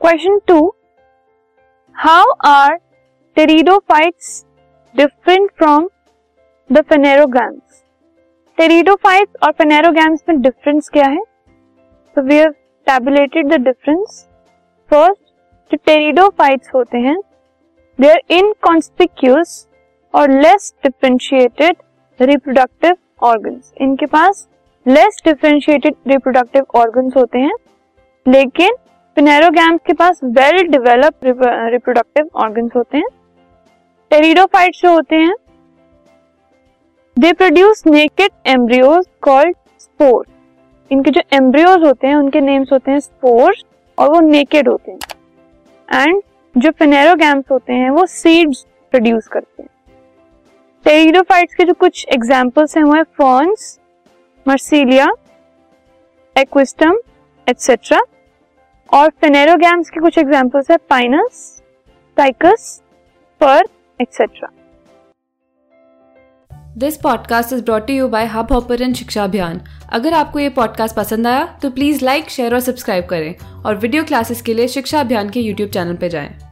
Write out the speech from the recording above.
Question two how are pteridophytes different from the phanerogams pteridophytes और phanerogams में difference क्या है? तो we have tabulated the difference first जो टेरिडोफाइट्स होते हैं दे आर इनकॉन्स्पिक्यूस और लेस डिफ्रेंशिएटेड रिप्रोडक्टिव ऑर्गन्स इनके पास लेस डिफ्रेंशिएटेड रिप्रोडक्टिव ऑर्गन्स होते हैं, लेकिन पिनेरोगैम्स के पास वेल डेवलप रिप्रोडक्टिव ऑर्गन्स होते हैं। टेरिडोफाइट्स जो होते हैं they produce naked embryos called spore इनके जो एम्ब्रियोज होते हैं, उनके नेम्स होते हैं स्पोर्स और वो नेकेड होते हैं। एंड जो फिनेरोगैम्स होते हैं, वो सीड्स प्रोड्यूस करते हैं। टेरिडोफाइट्स के जो कुछ एग्जाम्पल्स हैं, वो है फॉन्स मर्सीलिया एक्विस्टम एटसेट्रा और फिनेरोगैम्स के कुछ एग्जाम्पल्स है पाइनस टाइकस पर etcetera this podcast is brought you by Hubhopper शिक्षा अभियान अगर आपको ये पॉडकास्ट पसंद आया तो प्लीज़ लाइक शेयर और सब्सक्राइब करें और वीडियो क्लासेस के लिए शिक्षा अभियान के यूट्यूब चैनल पर जाएँ।